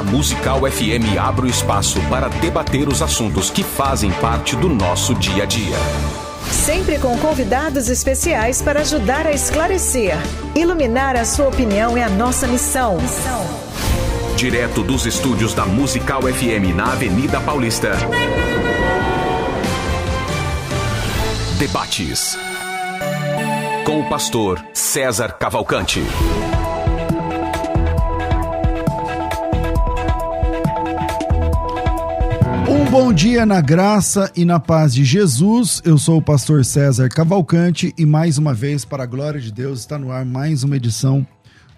a Musical FM abre o espaço para debater os assuntos que fazem parte do nosso dia a dia. Sempre com convidados especiais para ajudar a esclarecer. Iluminar a sua opinião é a nossa missão. Direto dos estúdios da Musical FM na Avenida Paulista. Debates. Com o pastor César Cavalcante. Bom dia na graça e na paz de Jesus. Eu sou o pastor César Cavalcante e mais uma vez, para a glória de Deus, está no ar mais uma edição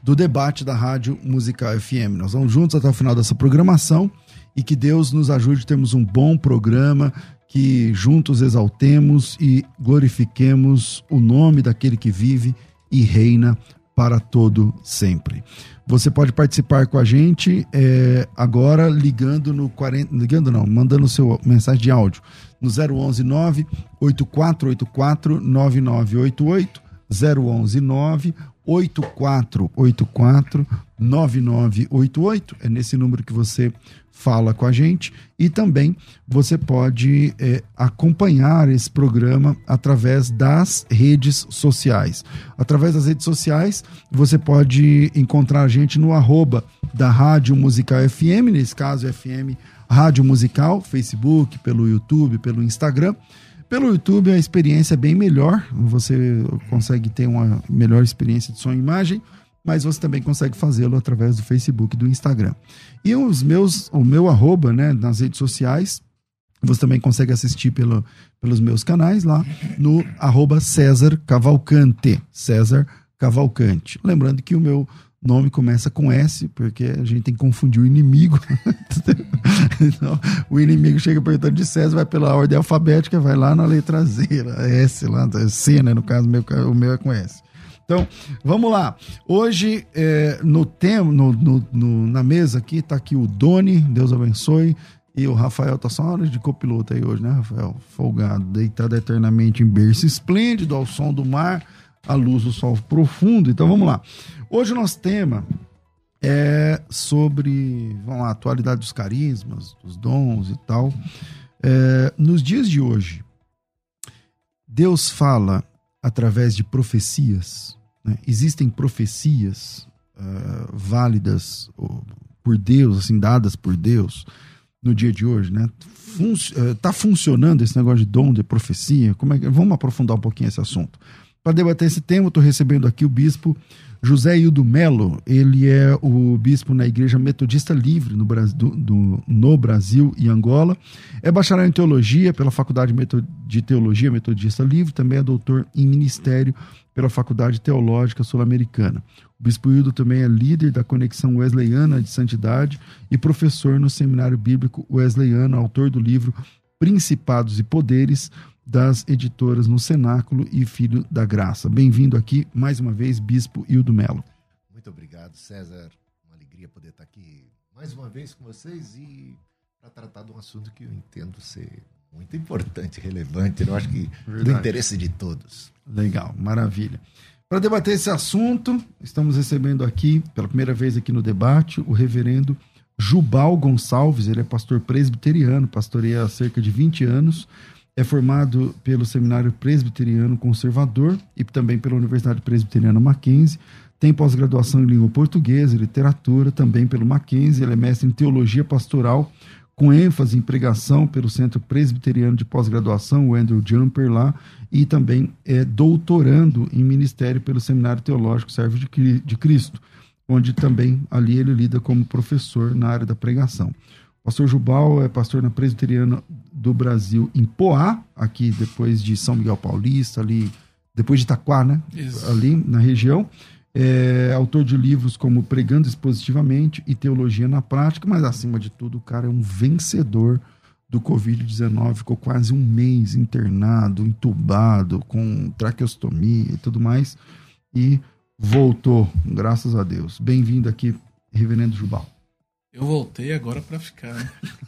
do debate da Rádio Musical FM. Nós vamos juntos até o final dessa programação e que Deus nos ajude a termos um bom programa, que juntos exaltemos e glorifiquemos o nome daquele que vive e reina para todo sempre. Você pode participar com a gente é, agora ligando no 40, ligando não, mandando seu mensagem de áudio no 011 9 8484 9988 011 9 8484 9988 é nesse número que você fala com a gente e também você pode é, acompanhar esse programa através das redes sociais. Através das redes sociais, você pode encontrar a gente no arroba da Rádio Musical FM, nesse caso FM Rádio Musical, Facebook, pelo YouTube, pelo Instagram. Pelo YouTube a experiência é bem melhor, você consegue ter uma melhor experiência de som e imagem mas você também consegue fazê-lo através do Facebook e do Instagram. E os meus, o meu arroba, né, nas redes sociais, você também consegue assistir pelo, pelos meus canais lá no arroba César Cavalcante. César Cavalcante. Lembrando que o meu nome começa com S, porque a gente tem que confundir o inimigo. então, o inimigo chega perguntando de César, vai pela ordem alfabética, vai lá na letra Z, S lá, C, né? No caso, meu, o meu é com S. Então, vamos lá. Hoje, é, no tema, no, no, no, na mesa aqui, tá aqui o Doni, Deus abençoe. E o Rafael tá só hora de copiloto aí hoje, né, Rafael? Folgado, deitado eternamente em berço esplêndido, ao som do mar, à luz do sol profundo. Então vamos lá. Hoje o nosso tema é sobre, vamos lá, a atualidade dos carismas, dos dons e tal. É, nos dias de hoje, Deus fala através de profecias. Né? Existem profecias uh, válidas por Deus, assim, dadas por Deus no dia de hoje, né? Fun uh, tá funcionando esse negócio de dom, de profecia? Como é que... Vamos aprofundar um pouquinho esse assunto. Para debater esse tema, estou recebendo aqui o bispo José Hildo Melo, ele é o bispo na Igreja Metodista Livre no Brasil, do, do, no Brasil e Angola. É bacharel em teologia pela Faculdade de Teologia Metodista Livre, também é doutor em ministério pela Faculdade Teológica Sul-Americana. O bispo Hildo também é líder da Conexão Wesleyana de Santidade e professor no Seminário Bíblico Wesleyano, autor do livro Principados e Poderes, das editoras no Cenáculo e Filho da Graça. Bem-vindo aqui mais uma vez, Bispo Hildo Melo. Muito obrigado, César. Uma alegria poder estar aqui mais uma vez com vocês e para tratar de um assunto que eu entendo ser muito importante, relevante, eu acho que Verdade. do interesse de todos. Legal, maravilha. Para debater esse assunto, estamos recebendo aqui, pela primeira vez aqui no debate, o reverendo Jubal Gonçalves, ele é pastor presbiteriano, pastoreia há cerca de 20 anos, é formado pelo Seminário Presbiteriano Conservador e também pela Universidade Presbiteriana Mackenzie. Tem pós-graduação em língua portuguesa e literatura, também pelo Mackenzie. Ele é mestre em teologia pastoral, com ênfase em pregação pelo Centro Presbiteriano de Pós-Graduação, o Andrew Jumper lá, e também é doutorando em ministério pelo Seminário Teológico Servo de Cristo, onde também ali ele lida como professor na área da pregação. Pastor Jubal é pastor na Presbiteriana do Brasil em Poá, aqui depois de São Miguel Paulista, ali depois de Itaquá, né? Isso. Ali na região. É autor de livros como Pregando Expositivamente e Teologia na Prática, mas acima de tudo, o cara é um vencedor do Covid-19, ficou quase um mês internado, entubado, com traqueostomia e tudo mais, e voltou, graças a Deus. Bem-vindo aqui, Reverendo Jubal. Eu voltei agora para ficar. Né?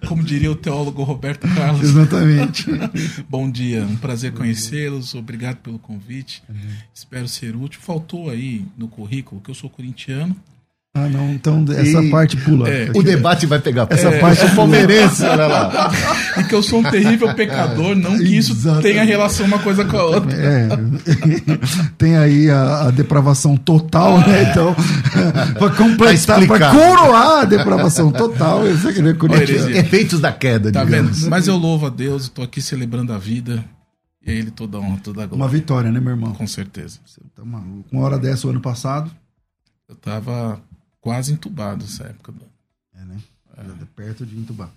Que Como diria o teólogo Roberto Carlos. Exatamente. Bom dia, um prazer conhecê-los. Obrigado pelo convite. Uhum. Espero ser útil. Faltou aí no currículo que eu sou corintiano, Ah, não. Então essa E- parte pula. É, O debate vai pegar. Essa É, parte sou palmeirense, olha lá. E que eu sou um terrível pecador, não que isso Exatamente. tenha relação uma coisa com a outra. É, tem aí a, a depravação total, né? Então, para completar, Tá para explicado. coroar a depravação total, esse aqui é heresia. Efeitos da queda, Tá digamos. vendo? Mas eu louvo a Deus, tô aqui celebrando a vida. E a ele toda honra, toda Uma glória. vitória, né, meu irmão? Com certeza. Você tá maluco. Uma hora dessa o ano passado. Eu tava quase entubado nessa época. É, né? Perto de entubar.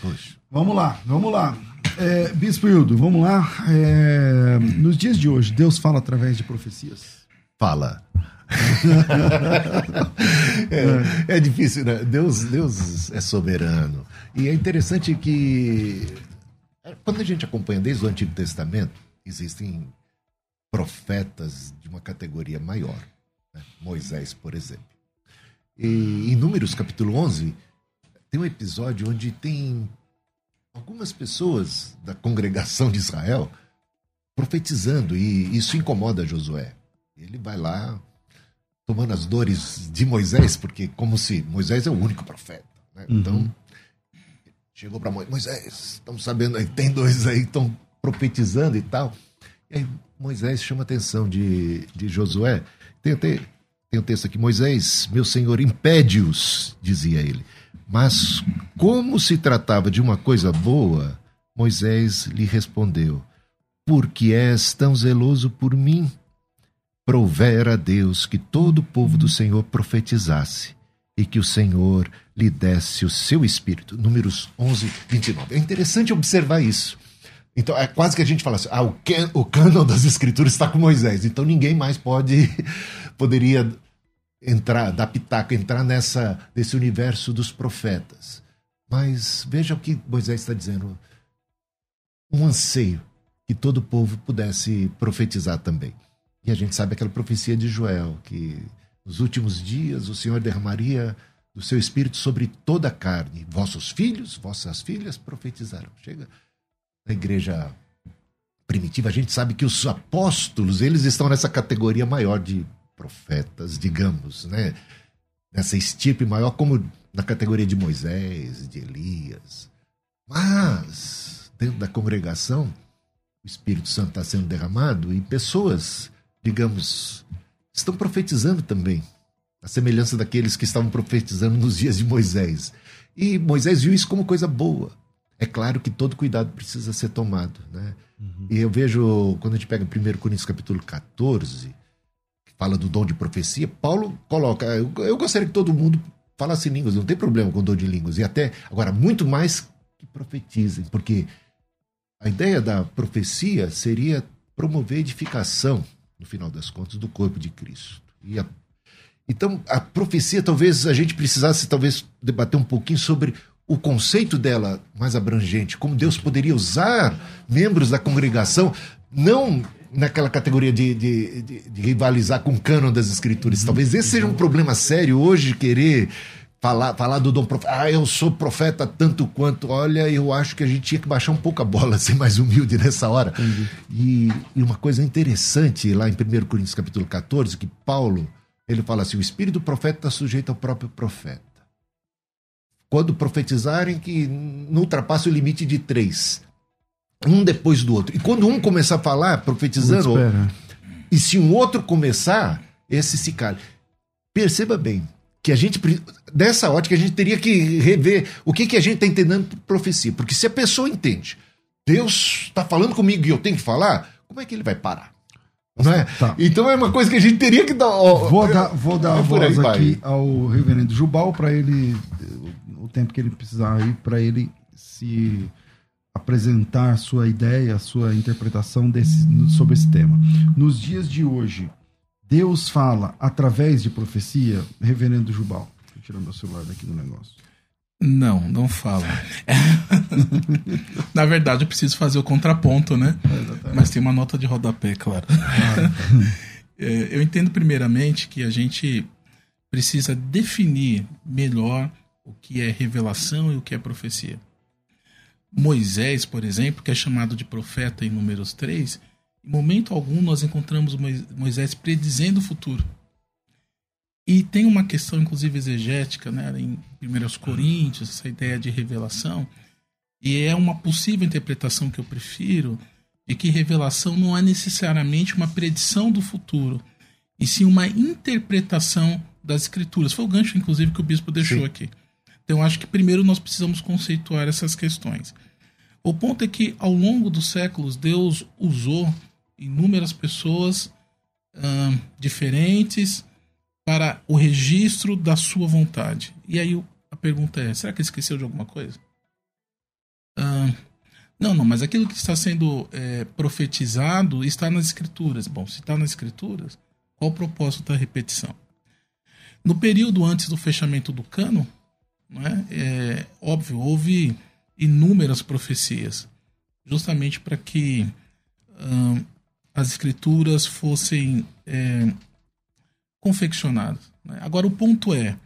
Poxa. Vamos lá, vamos lá. É, Bispo Hildo, vamos lá. É, nos dias de hoje, Deus fala através de profecias. Fala. é, é difícil, né? Deus, Deus é soberano. E é interessante que é, quando a gente acompanha desde o Antigo Testamento, existem profetas de uma categoria maior. né? Moisés, por exemplo. E em Números capítulo 11, tem um episódio onde tem algumas pessoas da congregação de Israel profetizando, e isso incomoda Josué. Ele vai lá tomando as dores de Moisés, porque como se Moisés é o único profeta. né? Então, chegou para Moisés, Moisés, estamos sabendo aí, tem dois aí que estão profetizando e tal. E aí Moisés chama a atenção de, de Josué. Tem até tem o texto aqui, Moisés, meu senhor, impede-os, dizia ele. Mas como se tratava de uma coisa boa, Moisés lhe respondeu: Porque és tão zeloso por mim? Provera a Deus que todo o povo do Senhor profetizasse e que o Senhor lhe desse o seu espírito. Números 11, 29. É interessante observar isso. Então, é quase que a gente fala assim: ah, o, can, das escrituras está com Moisés, então ninguém mais pode, poderia entrar, dar pitaco, entrar nessa, nesse universo dos profetas. Mas veja o que Moisés está dizendo: um anseio que todo o povo pudesse profetizar também. E a gente sabe aquela profecia de Joel, que nos últimos dias o Senhor derramaria do seu espírito sobre toda a carne. Vossos filhos, vossas filhas profetizarão. Chega na igreja primitiva, a gente sabe que os apóstolos, eles estão nessa categoria maior de profetas, digamos, né? Nessa estirpe maior, como na categoria de Moisés, de Elias. Mas, dentro da congregação, o Espírito Santo está sendo derramado e pessoas, digamos, estão profetizando também, a semelhança daqueles que estavam profetizando nos dias de Moisés. E Moisés viu isso como coisa boa. É claro que todo cuidado precisa ser tomado, né? E eu vejo, quando a gente pega 1 Coríntios capítulo 14, que fala do dom de profecia, Paulo coloca, eu, eu gostaria que todo mundo falasse línguas, não tem problema com dom de línguas, e até, agora, muito mais que profetizem, porque a ideia da profecia seria promover edificação, no final das contas, do corpo de Cristo. E a- então, a profecia, talvez a gente precisasse talvez debater um pouquinho sobre o conceito dela mais abrangente, como Deus poderia usar membros da congregação, não naquela categoria de, de, de- de rivalizar com o cânon das escrituras. Talvez esse seja um problema sério hoje, querer falar, falar do dom profeta. Ah, eu sou profeta tanto quanto. Olha, eu acho que a gente tinha que baixar um pouco a bola, ser mais humilde nessa hora. E, e uma coisa interessante lá em 1 Coríntios capítulo 14, que Paulo, ele fala assim, o espírito do profeta está sujeito ao próprio profeta. Quando profetizarem que não ultrapasse o limite de três. Um depois do outro. E quando um começar a falar, profetizando, e se um outro começar, esse se cala. Perceba bem que a gente, dessa ótica, a gente teria que rever o que, que a gente está entendendo por profecia. Porque se a pessoa entende, Deus está falando comigo e eu tenho que falar, como é que ele vai parar? Não é? Tá. Então é uma coisa que a gente teria que dar. ó, Vou dar, vou dar a É aí, voz vai. aqui ao reverendo Jubal para ele, o tempo que ele precisar aí, para ele se apresentar sua ideia, sua interpretação desse, sobre esse tema. Nos dias de hoje, Deus fala através de profecia, reverendo Jubal. Deixa eu tirar meu celular daqui do negócio. Não, não fala. Na verdade, eu preciso fazer o contraponto, né? Mas tem uma nota de rodapé, claro. É, eu entendo primeiramente que a gente precisa definir melhor o que é revelação e o que é profecia. Moisés, por exemplo, que é chamado de profeta em Números 3, em momento algum nós encontramos Mois- Moisés predizendo o futuro. E tem uma questão, inclusive, exegética, né, em 1 Coríntios, essa ideia de revelação, e é uma possível interpretação que eu prefiro, de que revelação não é necessariamente uma predição do futuro, e sim uma interpretação das escrituras. Foi o gancho, inclusive, que o bispo deixou sim. aqui. Então, acho que primeiro nós precisamos conceituar essas questões. O ponto é que, ao longo dos séculos, Deus usou inúmeras pessoas hum, diferentes para o registro da sua vontade. E aí a pergunta é: será que ele esqueceu de alguma coisa? Hum, não, não, mas aquilo que está sendo é, profetizado está nas Escrituras. Bom, se está nas Escrituras, qual o propósito da repetição? No período antes do fechamento do cano, é, é óbvio, houve inúmeras profecias, justamente para que hum, as escrituras fossem é, confeccionadas. Né? Agora, o ponto é: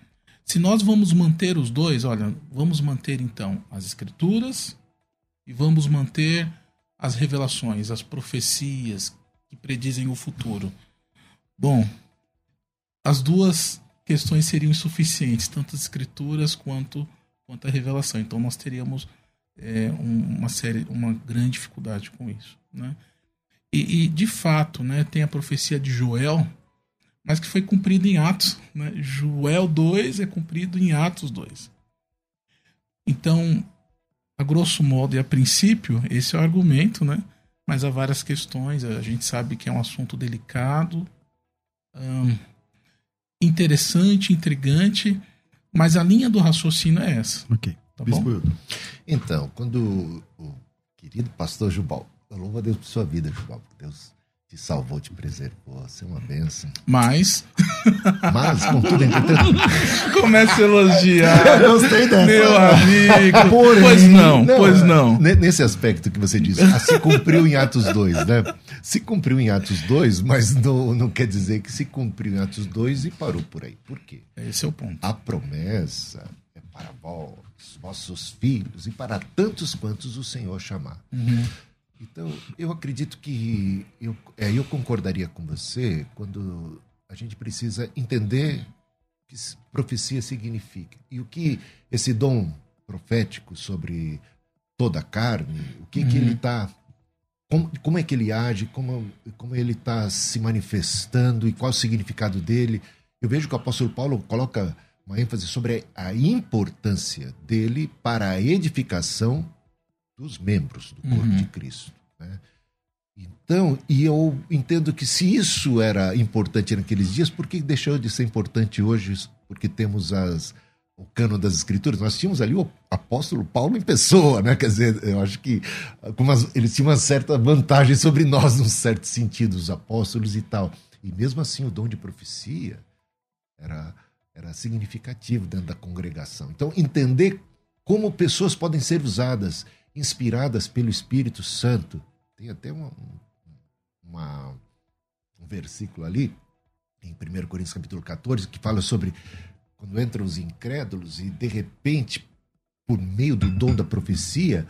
se nós vamos manter os dois, olha, vamos manter então as escrituras e vamos manter as revelações, as profecias que predizem o futuro. Bom, as duas questões seriam insuficientes, tanto as escrituras quanto, quanto a revelação. Então nós teríamos é, uma série, uma grande dificuldade com isso, né? E, e, de fato, né, tem a profecia de Joel, mas que foi cumprida em Atos. Né? Joel 2 é cumprido em Atos 2. Então, a grosso modo e a princípio, esse é o argumento, né? mas há várias questões. A gente sabe que é um assunto delicado, interessante, intrigante, mas a linha do raciocínio é essa. Ok. Tá bom? Então, quando o querido pastor Jubal eu louvo a Deus por sua vida, Jubal, porque Deus te salvou, te preservou. Você é uma benção. Mas. Mas, contudo, entretanto. Começa a elogiar. Eu gostei dessa. Meu amigo. Porém, pois não, não, pois não. Nesse aspecto que você disse, ah, se cumpriu em Atos 2, né? Se cumpriu em Atos 2, mas não, não quer dizer que se cumpriu em Atos 2 e parou por aí. Por quê? Esse é o ponto. A promessa é para vós, vossos filhos e para tantos quantos o Senhor chamar. Uhum. Então, eu acredito que eu, é, eu concordaria com você quando a gente precisa entender o que profecia significa e o que esse dom profético sobre toda a carne, o que, uhum. que ele está. Como, como, é que ele age, como, como ele está se manifestando e qual o significado dele. Eu vejo que o apóstolo Paulo coloca uma ênfase sobre a importância dele para a edificação dos membros do corpo uhum. de Cristo. Né? Então, e eu entendo que se isso era importante naqueles dias, por que deixou de ser importante hoje? Porque temos as, o cano das escrituras. Nós tínhamos ali o apóstolo Paulo em pessoa, né? Quer dizer, eu acho que umas, eles tinham uma certa vantagem sobre nós, num certo sentido, os apóstolos e tal. E mesmo assim, o dom de profecia era, era significativo dentro da congregação. Então, entender como pessoas podem ser usadas inspiradas pelo Espírito Santo. Tem até uma, uma, um versículo ali, em 1 Coríntios capítulo 14, que fala sobre quando entram os incrédulos e de repente, por meio do dom da profecia,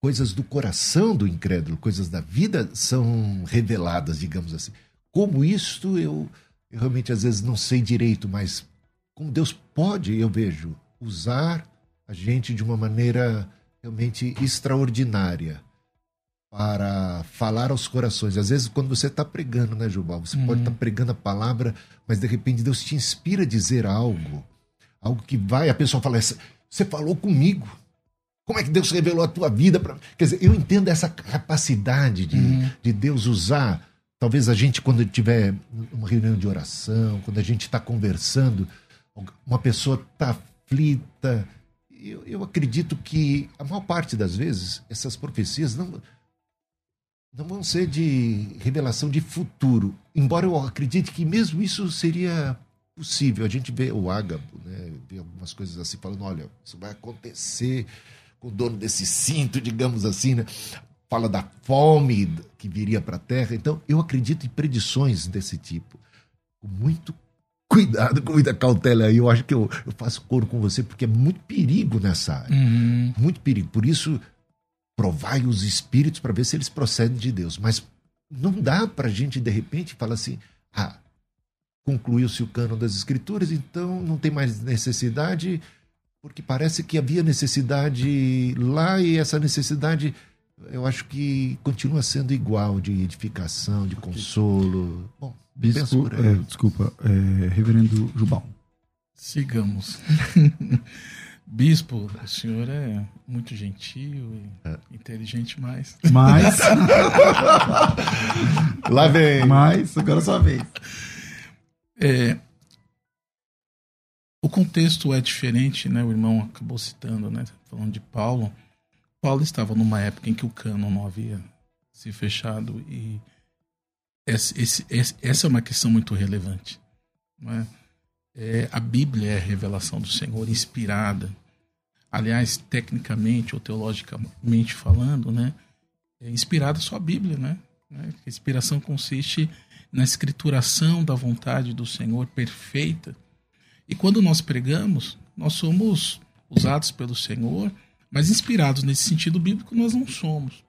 coisas do coração do incrédulo, coisas da vida são reveladas, digamos assim. Como isto eu, eu realmente às vezes não sei direito, mas como Deus pode, eu vejo, usar a gente de uma maneira realmente extraordinária para falar aos corações. Às vezes, quando você está pregando, né, Jubal? Você uhum. pode estar tá pregando a palavra, mas de repente Deus te inspira a dizer algo. Algo que vai, a pessoa fala, você falou comigo. Como é que Deus revelou a tua vida? Pra... Quer dizer, eu entendo essa capacidade de, uhum. de Deus usar. Talvez a gente, quando tiver uma reunião de oração, quando a gente está conversando, uma pessoa está aflita, eu, eu acredito que a maior parte das vezes essas profecias não, não vão ser de revelação de futuro. Embora eu acredite que mesmo isso seria possível. A gente vê o Ágabo, né, vê algumas coisas assim, falando: olha, isso vai acontecer com o dono desse cinto, digamos assim, né? Fala da fome que viria para a terra. Então, eu acredito em predições desse tipo, com muito cuidado, com muita cautela aí. Eu acho que eu, eu faço coro com você, porque é muito perigo nessa área. Uhum. Muito perigo. Por isso, provai os espíritos para ver se eles procedem de Deus. Mas não dá para a gente, de repente, falar assim: ah, concluiu-se o cano das escrituras, então não tem mais necessidade, porque parece que havia necessidade lá e essa necessidade eu acho que continua sendo igual de edificação, de consolo. Bom, Bispo, é, desculpa, é, reverendo Jubal. Sigamos. Bispo, o senhor é muito gentil e é. inteligente mais. Mais. Lá vem. Mais, agora é sua vez. É, o contexto é diferente, né? O irmão acabou citando, né? Falando de Paulo. Paulo estava numa época em que o cano não havia se fechado e esse, esse, essa é uma questão muito relevante. É? É, a Bíblia é a revelação do Senhor inspirada. Aliás, tecnicamente ou teologicamente falando, né, é inspirada só a Bíblia, né? A inspiração consiste na escrituração da vontade do Senhor perfeita. E quando nós pregamos, nós somos usados pelo Senhor, mas inspirados nesse sentido bíblico nós não somos.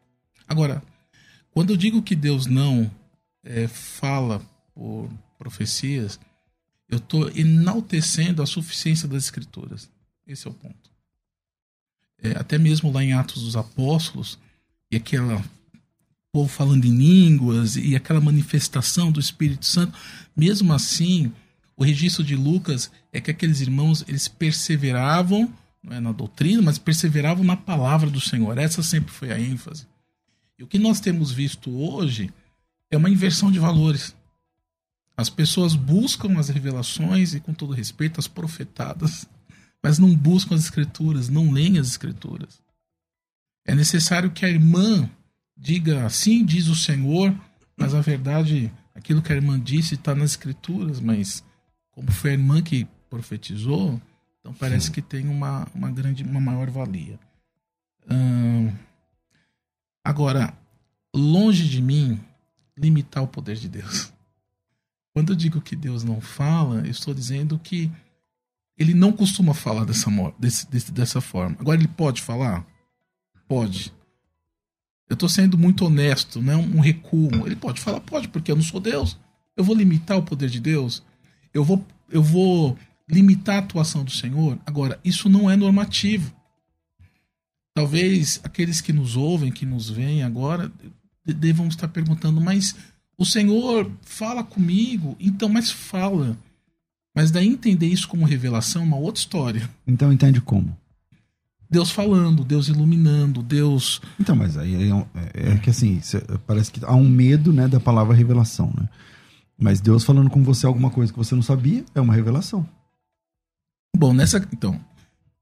Agora, quando eu digo que Deus não é, fala por profecias, eu estou enaltecendo a suficiência das Escrituras. Esse é o ponto. É, até mesmo lá em Atos dos Apóstolos, e aquela povo falando em línguas e aquela manifestação do Espírito Santo, mesmo assim, o registro de Lucas é que aqueles irmãos eles perseveravam não é na doutrina, mas perseveravam na palavra do Senhor. Essa sempre foi a ênfase. E o que nós temos visto hoje é uma inversão de valores. As pessoas buscam as revelações e, com todo respeito, as profetadas, mas não buscam as escrituras, não leem as escrituras. É necessário que a irmã diga assim diz o Senhor, mas a verdade, aquilo que a irmã disse está nas escrituras, mas como foi a irmã que profetizou, então parece Sim. que tem uma, uma grande, uma maior valia. Hum, agora, longe de mim limitar o poder de Deus. Quando eu digo que Deus não fala, eu estou dizendo que ele não costuma falar dessa, desse, desse, dessa forma. Agora, ele pode falar? Pode. Eu estou sendo muito honesto, não é um recuo. Ele pode falar? Pode, porque eu não sou Deus. Eu vou limitar o poder de Deus? Eu vou, eu vou limitar a atuação do Senhor? Agora, isso não é normativo. Talvez aqueles que nos ouvem, que nos veem agora, devam estar perguntando, mas o Senhor fala comigo, então, mas fala. Mas daí entender isso como revelação é uma outra história. Então entende como? Deus falando, Deus iluminando, Deus. Então, mas aí é, é, é que assim, parece que há um medo né, da palavra revelação, né? Mas Deus falando com você alguma coisa que você não sabia é uma revelação. Bom, nessa. Então,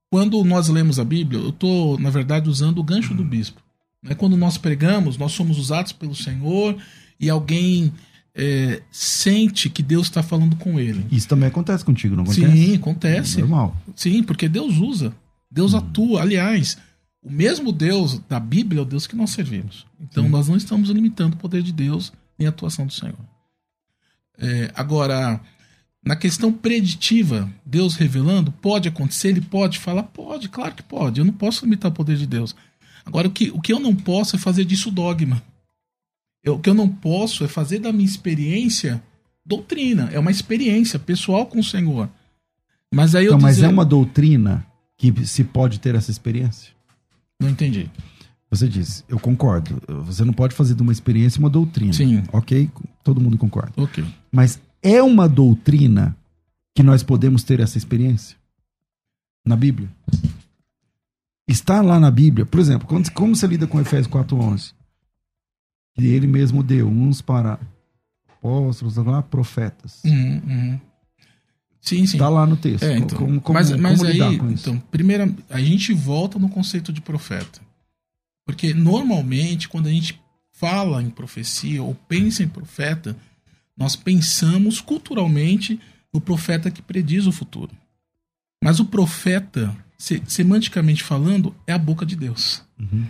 quando nós lemos a Bíblia, eu estou, na verdade, usando o gancho do bispo. Né? Quando nós pregamos, nós somos usados pelo Senhor e alguém é, sente que Deus está falando com ele. Isso também acontece contigo, não acontece? Sim, acontece. É normal. Sim, porque Deus usa. Deus hum. atua. Aliás, o mesmo Deus da Bíblia é o Deus que nós servimos. Então, Sim. nós não estamos limitando o poder de Deus nem a atuação do Senhor. É, agora, na questão preditiva, Deus revelando, pode acontecer? Ele pode falar? Pode, claro que pode. Eu não posso limitar o poder de Deus. Agora, o que, o que eu não posso é fazer disso dogma. Eu, o que eu não posso é fazer da minha experiência doutrina. É uma experiência pessoal com o Senhor. Mas aí então, eu mas é uma doutrina que se pode ter essa experiência? Não entendi. Você disse, eu concordo. Você não pode fazer de uma experiência uma doutrina. Sim. Ok? Todo mundo concorda. Ok. Mas é uma doutrina que nós podemos ter essa experiência? Na Bíblia? Está lá na Bíblia, por exemplo, quando, como você lida com Efésios 4.11? Que ele mesmo deu uns para apóstolos, lá, profetas. Uhum, uhum. Sim, sim. Está lá no texto. É, então, como, como, mas, mas como aí, então, primeira, a gente volta no conceito de profeta. Porque normalmente, quando a gente fala em profecia ou pensa em profeta, nós pensamos culturalmente no profeta que prediz o futuro. Mas o profeta semanticamente falando, é a boca de Deus. Uhum.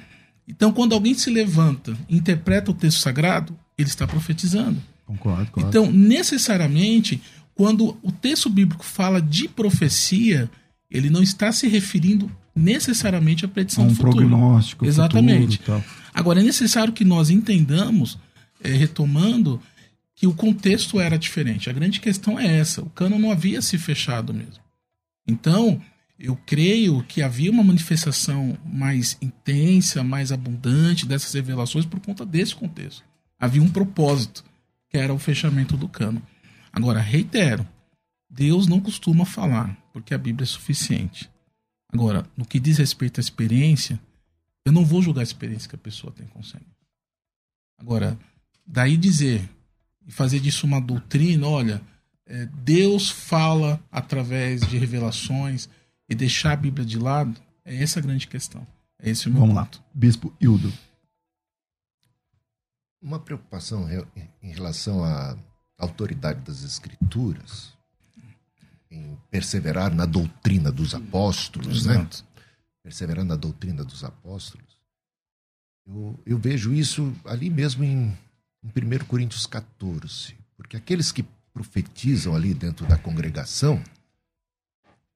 Então, quando alguém se levanta e interpreta o texto sagrado, ele está profetizando. Concordo, concordo. Então, necessariamente, quando o texto bíblico fala de profecia, ele não está se referindo necessariamente à predição um do futuro. prognóstico. Exatamente. Futuro, Agora, é necessário que nós entendamos, é, retomando, que o contexto era diferente. A grande questão é essa: o cano não havia se fechado mesmo. Então, eu creio que havia uma manifestação mais intensa, mais abundante dessas revelações por conta desse contexto. Havia um propósito, que era o fechamento do cano. Agora, reitero, Deus não costuma falar, porque a Bíblia é suficiente. Agora, no que diz respeito à experiência, eu não vou julgar a experiência que a pessoa tem com o Senhor. Agora, daí dizer e fazer disso uma doutrina, olha, é, Deus fala através de revelações e deixar a Bíblia de lado, é essa a grande questão. É esse o meu Vamos ponto. lá, Bispo Hildo. Uma preocupação em relação à autoridade das Escrituras, em perseverar na doutrina dos apóstolos, né? Exato. Perseverar na doutrina dos apóstolos. Eu, eu vejo isso ali mesmo em, em 1 Coríntios 14, porque aqueles que profetizam ali dentro da congregação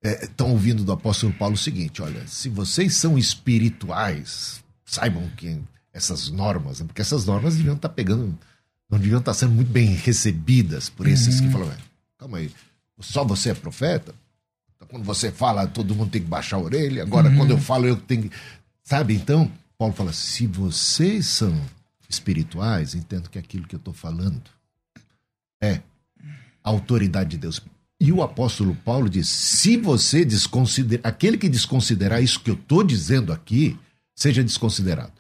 estão é, ouvindo do apóstolo Paulo o seguinte: olha, se vocês são espirituais, saibam que essas normas, porque essas normas deviam estar pegando, não deviam estar sendo muito bem recebidas por esses Uhum. que falam, "Ué, calma aí, só você é profeta? Então, Quando você fala, todo mundo tem que baixar a orelha. Agora, quando eu falo, eu tenho que. Sabe? Então, Paulo fala: se vocês são espirituais, entendo que aquilo que eu estou falando é a autoridade de Deus. E o apóstolo Paulo diz: se você desconsiderar, aquele que desconsiderar isso que eu estou dizendo aqui, seja desconsiderado.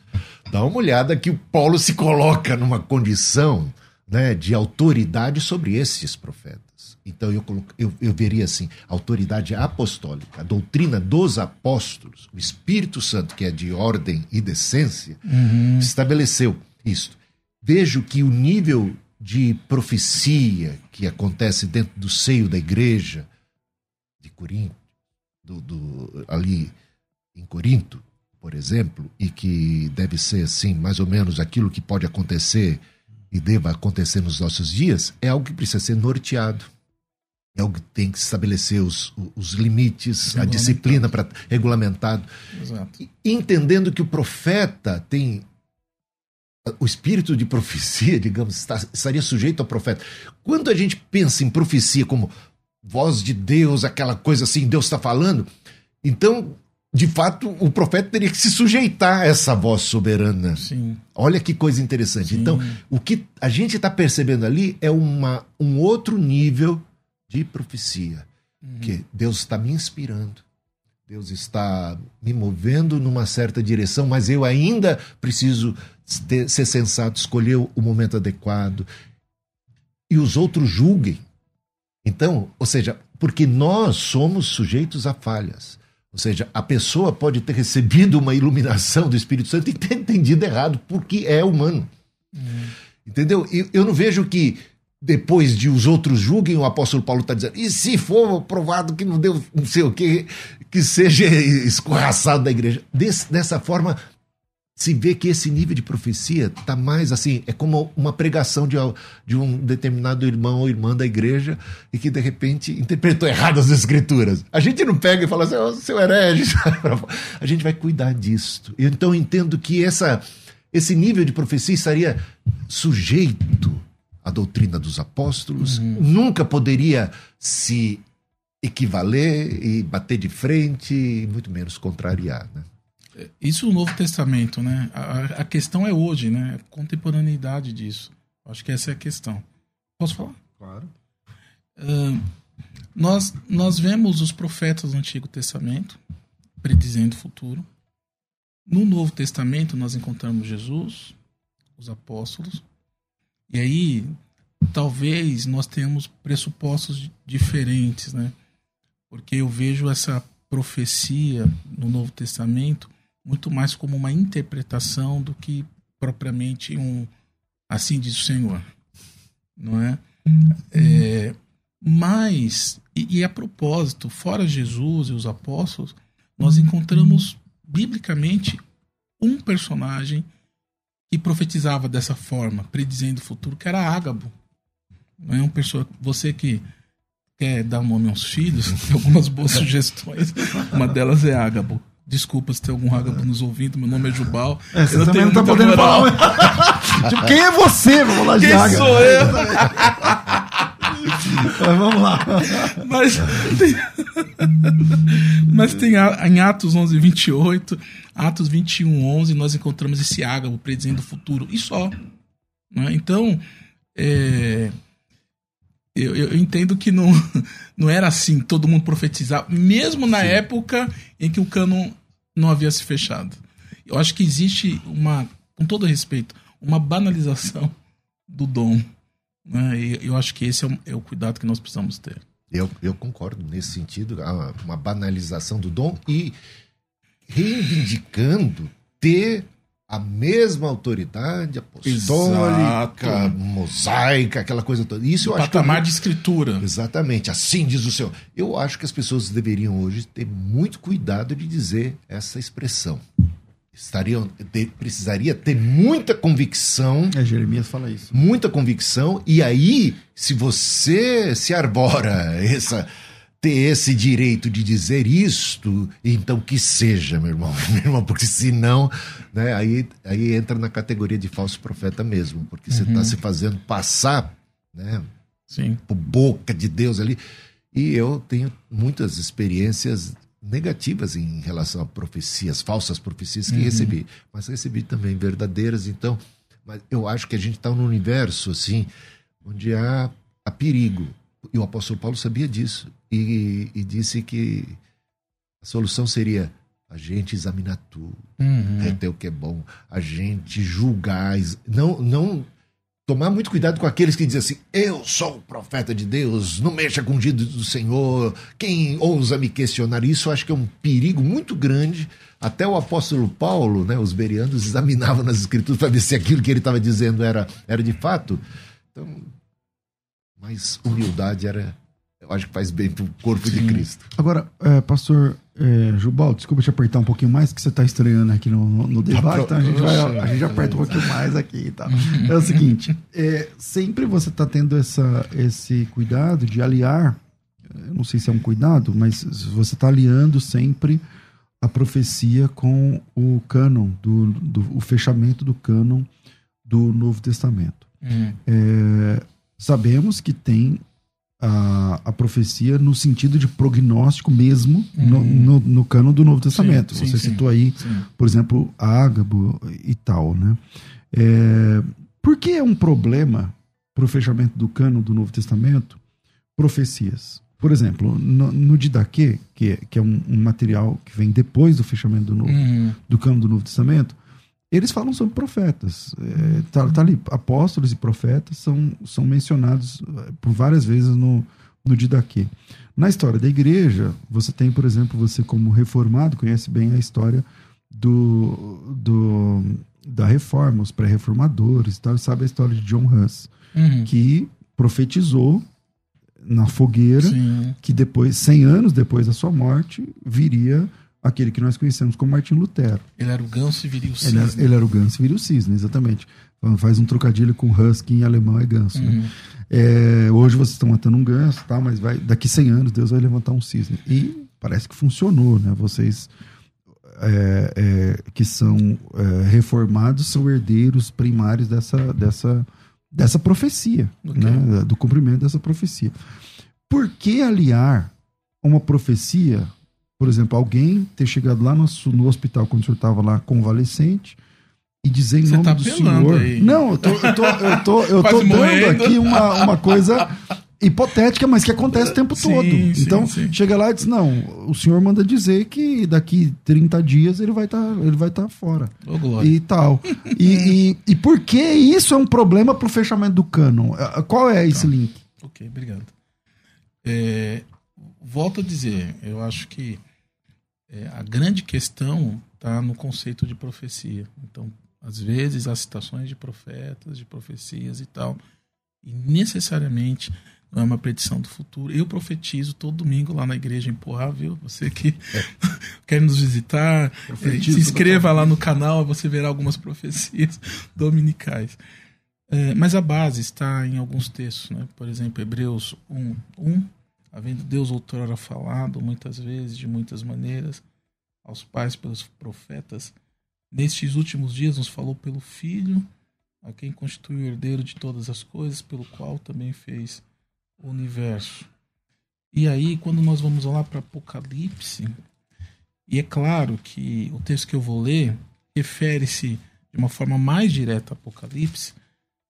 Dá uma olhada que o Paulo se coloca numa condição né, de autoridade sobre esses profetas. Então eu, colo- eu, eu veria assim: autoridade apostólica, a doutrina dos apóstolos, o Espírito Santo, que é de ordem e decência, estabeleceu isto. Vejo que o nível de profecia que acontece dentro do seio da igreja de Corinto, do, do- ali em Corinto, por exemplo, e que deve ser assim, mais ou menos aquilo que pode acontecer e deva acontecer nos nossos dias, é algo que precisa ser norteado. É algo que tem que estabelecer os, os limites, a disciplina para regulamentado Exato. e entendendo que o profeta tem o espírito de profecia, digamos, está- estaria sujeito ao profeta. Quando a gente pensa em profecia como voz de Deus, aquela coisa assim, Deus está falando, então, de fato, o profeta teria que se sujeitar a essa voz soberana. Sim. Olha que coisa interessante. Sim. Então, o que a gente está percebendo ali é uma, um outro nível de profecia. Que Deus está me inspirando. Deus está me movendo numa certa direção, mas eu ainda preciso ter- ser sensato, escolher o momento adequado. E os outros julguem. Então, ou seja, porque nós somos sujeitos a falhas. Ou seja, a pessoa pode ter recebido uma iluminação do Espírito Santo e ter entendido errado, porque é humano. Entendeu? E eu não vejo que depois de os outros julguem, o apóstolo Paulo está dizendo, e se for provado que não deu não sei o que, que seja escorraçado da igreja. Des- dessa forma, se vê que esse nível de profecia está mais assim, é como uma pregação de, de um determinado irmão ou irmã da igreja e que de repente interpretou errado as escrituras. A gente não pega e fala assim, "Ô, seu herege, a gente vai cuidar disso. Então eu entendo que essa, esse nível de profecia estaria sujeito à doutrina dos apóstolos, nunca poderia se equivaler e bater de frente, e muito menos contrariar. Né? Isso o Novo Testamento, né? A, a questão é hoje, né? A contemporaneidade disso. Acho que essa é a questão. Posso falar? Claro. Ahn, nós, nós vemos os profetas do Antigo Testamento predizendo o futuro. No Novo Testamento, nós encontramos Jesus, os apóstolos. E aí, talvez nós tenhamos pressupostos diferentes, né? Porque eu vejo essa profecia no Novo Testamento muito mais como uma interpretação do que propriamente um assim diz o Senhor, não é? É, mas, e, e a propósito, fora Jesus e os apóstolos, nós encontramos biblicamente um personagem que profetizava dessa forma, predizendo o futuro, que era Ágabo. Não é um pessoa, você que quer dar nome aos filhos, tem algumas boas sugestões. Uma delas é Ágabo. Desculpa se tem algum ragabu nos ouvindo, meu nome é Jubal. É, você também não tá podendo moral. falar. tipo, quem é você? Vamos lá de Quem sou eu? Mas vamos lá. Mas tem, mas tem a- em Atos 11, 28, Atos 21, 11, nós encontramos esse ágabo predizendo o futuro. E só. né? Então, é, eu, eu entendo que não, não era assim, todo mundo profetizava, mesmo na época em que o cânon não havia se fechado. Eu acho que existe uma, com todo respeito, uma banalização do dom. Né? E eu acho que esse é o, é o cuidado que nós precisamos ter. Eu, eu concordo nesse sentido, uma banalização do dom e reivindicando ter a mesma autoridade apostólica, Exato. mosaica, aquela coisa toda. Isso eu acho que patamar de escritura. Exatamente, assim diz o Senhor. Eu acho que as pessoas deveriam hoje ter muito cuidado de dizer essa expressão. Estariam, ter- precisaria ter muita convicção É, Jeremias fala isso. muita convicção e aí se você se arbora essa ter esse direito de dizer isto então que seja meu irmão meu irmão porque senão né aí aí entra na categoria de falso profeta mesmo porque você está se fazendo passar né Sim. por boca de Deus ali e eu tenho muitas experiências negativas em relação a profecias, falsas profecias que recebi, mas recebi também verdadeiras. Então, mas eu acho que a gente está num universo assim onde há, há perigo. E o apóstolo Paulo sabia disso e, e disse que a solução seria a gente examinar tudo, Uhum. reter o que é bom, a gente julgar, não, não tomar muito cuidado com aqueles que dizem assim: eu sou o profeta de Deus, não mexa com o ungido do Senhor, quem ousa me questionar isso, eu acho que é um perigo muito grande. Até o apóstolo Paulo, né, os berianos examinavam nas escrituras para ver se aquilo que ele estava dizendo era, era de fato. Então, mas humildade era, eu acho que faz bem para o corpo de Cristo. Agora, é, pastor é, Jubal, desculpa te apertar um pouquinho mais, que você está estreando aqui no, no- no debate, pro- então a gente, vai, a gente aperta um pouquinho mais aqui e tal. É o seguinte, é, sempre você está tendo essa, esse cuidado de aliar, eu não sei se é um cuidado, mas você está aliando sempre a profecia com o cânon, do, do, o fechamento do cânon do Novo Testamento. Uhum. É, sabemos que tem a, a profecia no sentido de prognóstico mesmo no, no, no cano do Novo Testamento. Sim, Você sim. citou aí, Sim. por exemplo, Ágabo e tal, né? É, por que é um problema para o fechamento do cano do Novo Testamento profecias? Por exemplo, no, no Didaquê, que é, que é um, um material que vem depois do fechamento do Novo, Uhum. do cano do Novo Testamento, eles falam sobre profetas. É, tá, tá ali, apóstolos e profetas são, são mencionados eh, por várias vezes no, no Didaquê. Na história da igreja, você tem, por exemplo, você como reformado, conhece bem a história do, do da reforma, os pré-reformadores e tal, sabe a história de John Huss, Uhum. que profetizou na fogueira Sim. que depois, 100 anos depois da sua morte, viria aquele que nós conhecemos como Martim Lutero. Ele era o ganso e viria o Ele era, cisne. ele era o ganso e viria o cisne, exatamente. Então, Faz um trocadilho com husky em alemão é ganso. né? Uhum. É, hoje vocês estão matando um ganso, tá? mas vai, daqui 100 anos Deus vai levantar um cisne. E parece que funcionou, né? Vocês é, é, que são é, reformados são herdeiros primários dessa, dessa, dessa profecia, quê? né? do cumprimento dessa profecia. Por que aliar uma profecia, por exemplo, alguém ter chegado lá no, no hospital quando o senhor estava lá convalescente e dizer em Você nome tá do senhor. aí. Não, eu tô, eu tô, eu tô, eu tô dando morrendo. aqui uma, uma coisa hipotética, mas que acontece o tempo Sim, todo. sim, então, sim. chega lá e diz: não, o senhor manda dizer que daqui 30 dias ele vai estar ele vai tá fora. Glória. E tal. E, e, e por que isso é um problema pro fechamento do? Ah, Qual é esse link? Ok, obrigado. É, volto a dizer, eu acho que é, a grande questão está no conceito de profecia. Então, às vezes, há citações de profetas, de profecias e tal, e necessariamente não é uma predição do futuro. Eu profetizo todo domingo lá na igreja em Poá, viu? Você que quer nos visitar, Profetizo se inscreva lá no canal, você verá algumas profecias dominicais. É, mas a base está em alguns textos, né? por exemplo, Hebreus 1, 1, havendo Deus outrora falado muitas vezes, de muitas maneiras, aos pais pelos profetas, nestes últimos dias nos falou pelo Filho, a quem constituiu o herdeiro de todas as coisas, pelo qual também fez o universo. E aí, quando nós vamos lá para Apocalipse, e é claro que o texto que eu vou ler refere-se de uma forma mais direta a Apocalipse,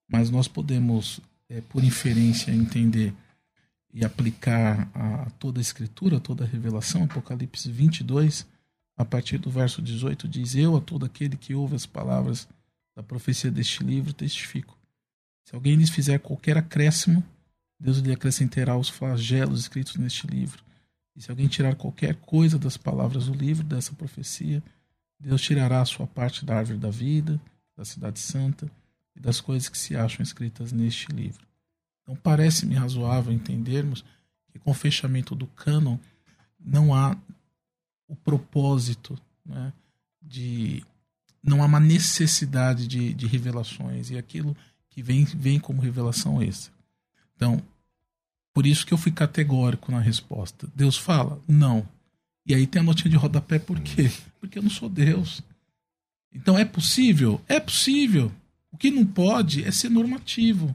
mas nós podemos, é, por inferência, entender e aplicar a toda a escritura, toda a revelação, Apocalipse 22, a partir do verso 18, diz: Eu a todo aquele que ouve as palavras da profecia deste livro testifico. Se alguém lhes fizer qualquer acréscimo, Deus lhe acrescentará os flagelos escritos neste livro. E se alguém tirar qualquer coisa das palavras do livro, dessa profecia, Deus tirará a sua parte da árvore da vida, da cidade santa e das coisas que se acham escritas neste livro. Então parece-me razoável entendermos que com o fechamento do cânon não há o propósito né, de. Não há uma necessidade de, de revelações e aquilo que vem, vem como revelação extra. Então, por isso que eu fui categórico na resposta. Deus fala? Não. E aí tem a notinha de rodapé, por quê? Porque eu não sou Deus. Então é possível? É possível. O que não pode é ser normativo.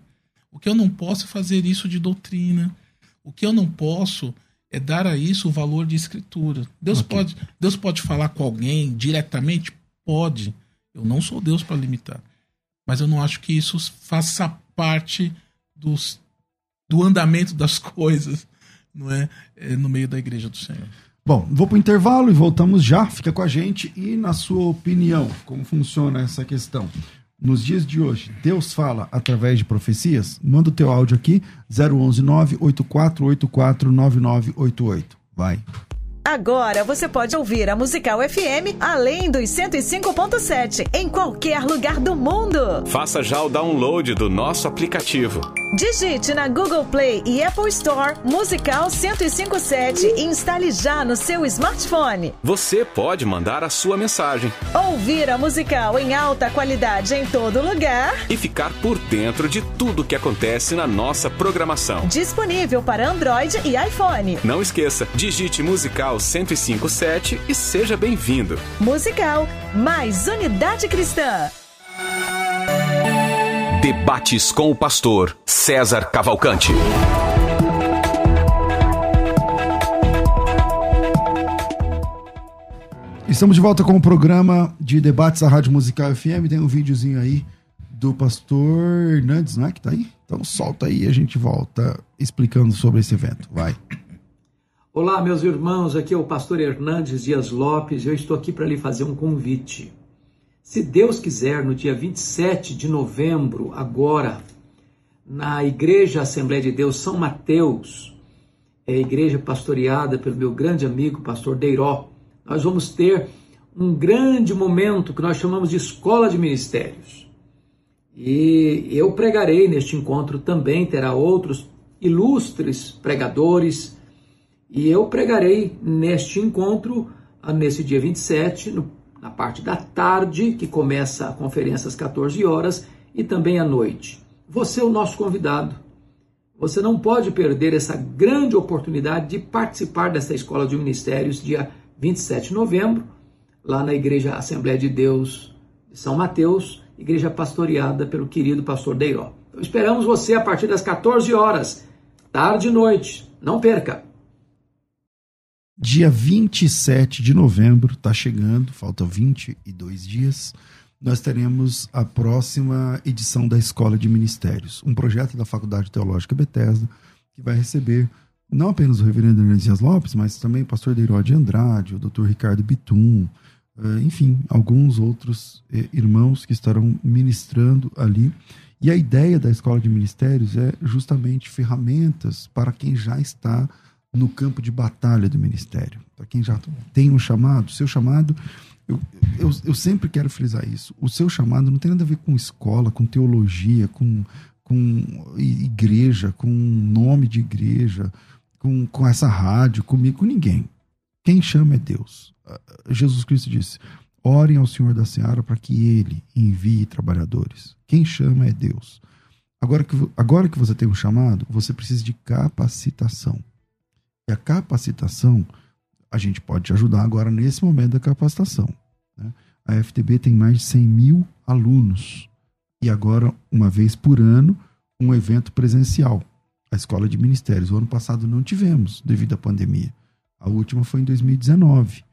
O que eu não posso é fazer isso de doutrina. O que eu não posso é dar a isso o valor de escritura. Deus, okay. pode, Deus pode falar com alguém diretamente? Pode. Eu não sou Deus para limitar. Mas eu não acho que isso faça parte dos, do andamento das coisas não é? é no meio da igreja do Senhor. Bom, vou para o intervalo e voltamos já. Fica com a gente. E, na sua opinião, como funciona essa questão? Nos dias de hoje, Deus fala através de profecias? Manda o teu áudio aqui, 011 98484 9988. Vai. Agora você pode ouvir a Musical FM além dos 105.7 em qualquer lugar do mundo. Faça já o download do nosso aplicativo. Digite na Google Play e Apple Store Musical 1057 e instale já no seu smartphone. Você pode mandar a sua mensagem. Ouvir a musical em alta qualidade em todo lugar. E ficar por dentro de tudo que acontece na nossa programação. Disponível para Android e iPhone. Não esqueça, digite Musical 1057 e seja bem-vindo. Musical, mais unidade cristã. Debates com o pastor César Cavalcante. Estamos de volta com o programa de debates da Rádio Musical FM. Tem um videozinho aí do pastor Hernandes, não é? Que tá aí? Então solta aí e a gente volta explicando sobre esse evento. Vai. Olá, meus irmãos. Aqui é o pastor Hernandes Dias Lopes. Eu estou aqui para lhe fazer um convite. Se Deus quiser, no dia 27 de novembro, agora, na Igreja Assembleia de Deus São Mateus, é a igreja pastoreada pelo meu grande amigo, pastor Deiró, nós vamos ter um grande momento que nós chamamos de Escola de Ministérios. E eu pregarei neste encontro também, terá outros ilustres pregadores, e eu pregarei neste encontro, nesse dia 27, no na parte da tarde, que começa a conferência às 14 horas, e também à noite. Você é o nosso convidado. Você não pode perder essa grande oportunidade de participar dessa escola de ministérios dia 27 de novembro, lá na Igreja Assembleia de Deus de São Mateus, igreja pastoreada pelo querido pastor Deiró. Então, esperamos você a partir das 14 horas, tarde e noite. Não perca! Dia 27 de novembro, está chegando, falta 22 dias, nós teremos a próxima edição da Escola de Ministérios, um projeto da Faculdade Teológica Bethesda, que vai receber não apenas o reverendo Hernandes Lopes, mas também o pastor Deiró de Andrade, o doutor Ricardo Bitum, eh, enfim, alguns outros eh, irmãos que estarão ministrando ali. E a ideia da Escola de Ministérios é justamente ferramentas para quem já está no campo de batalha do ministério. Para quem já tem um chamado, seu chamado, eu, eu, eu, sempre quero frisar isso. O seu chamado não tem nada a ver com escola, com teologia, com, com igreja, com nome de igreja, com, com essa rádio, comigo, com ninguém. Quem chama é Deus. Jesus Cristo disse: orem ao Senhor da Seara para que ele envie trabalhadores. Quem chama é Deus. Agora que, agora que você tem um chamado, você precisa de capacitação. E a capacitação, a gente pode te ajudar agora nesse momento da capacitação. Né? A FTB tem mais de 100 mil alunos e agora, uma vez por ano, um evento presencial, a Escola de Ministérios. O ano passado não tivemos, devido à pandemia. A última foi em 2019.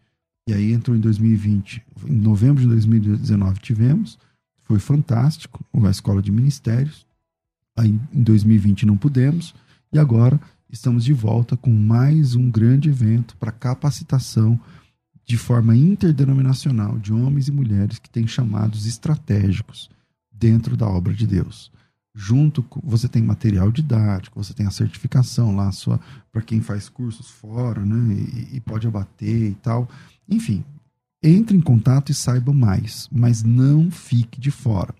E aí entrou em 2020. Em novembro de 2019 tivemos. Foi fantástico, a Escola de Ministérios. Aí, em 2020 não pudemos. E agora estamos de volta com mais um grande evento para capacitação de forma interdenominacional de homens e mulheres que têm chamados estratégicos dentro da obra de Deus. Junto com você tem material didático, você tem a certificação lá sua para quem faz cursos fora, né, e, e pode abater e tal. Enfim, entre em contato e saiba mais, mas não fique de fora.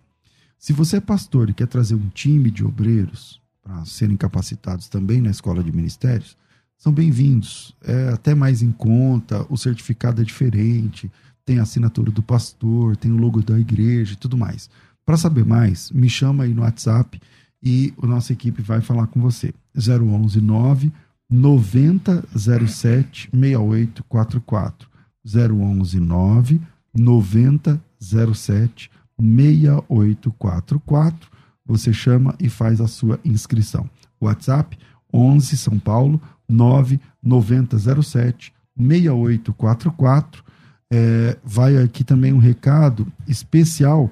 Se você é pastor e quer trazer um time de obreiros para serem capacitados também na escola de ministérios, são bem-vindos. É até mais em conta, o certificado é diferente, tem a assinatura do pastor, tem o logo da igreja e tudo mais. Para saber mais, me chama aí no WhatsApp e a nossa equipe vai falar com você. 011 9 9007 6844. 011 9 9007 6844. Você chama e faz a sua inscrição. WhatsApp 11 São Paulo 9 9007 6844. É, vai aqui também um recado especial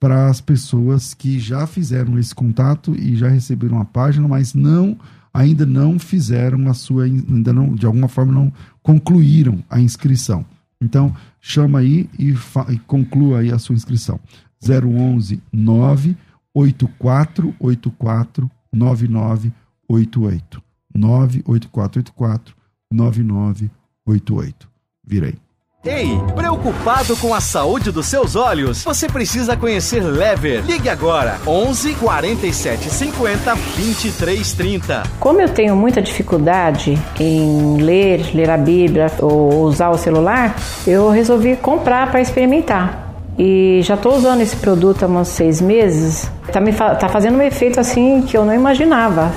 para as pessoas que já fizeram esse contato e já receberam a página, mas não ainda não fizeram a sua ainda não de alguma forma não concluíram a inscrição. Então chama aí e, e conclua aí a sua inscrição. 011 9 8484 9988 98484 9988. Virei. Ei, preocupado com a saúde dos seus olhos? Você precisa conhecer Lever. Ligue agora 11 47 50 23 30. Como eu tenho muita dificuldade em ler, ler a Bíblia ou usar o celular, eu resolvi comprar para experimentar. E já estou usando esse produto há uns seis meses. Tá, me fa tá fazendo um efeito assim que eu não imaginava.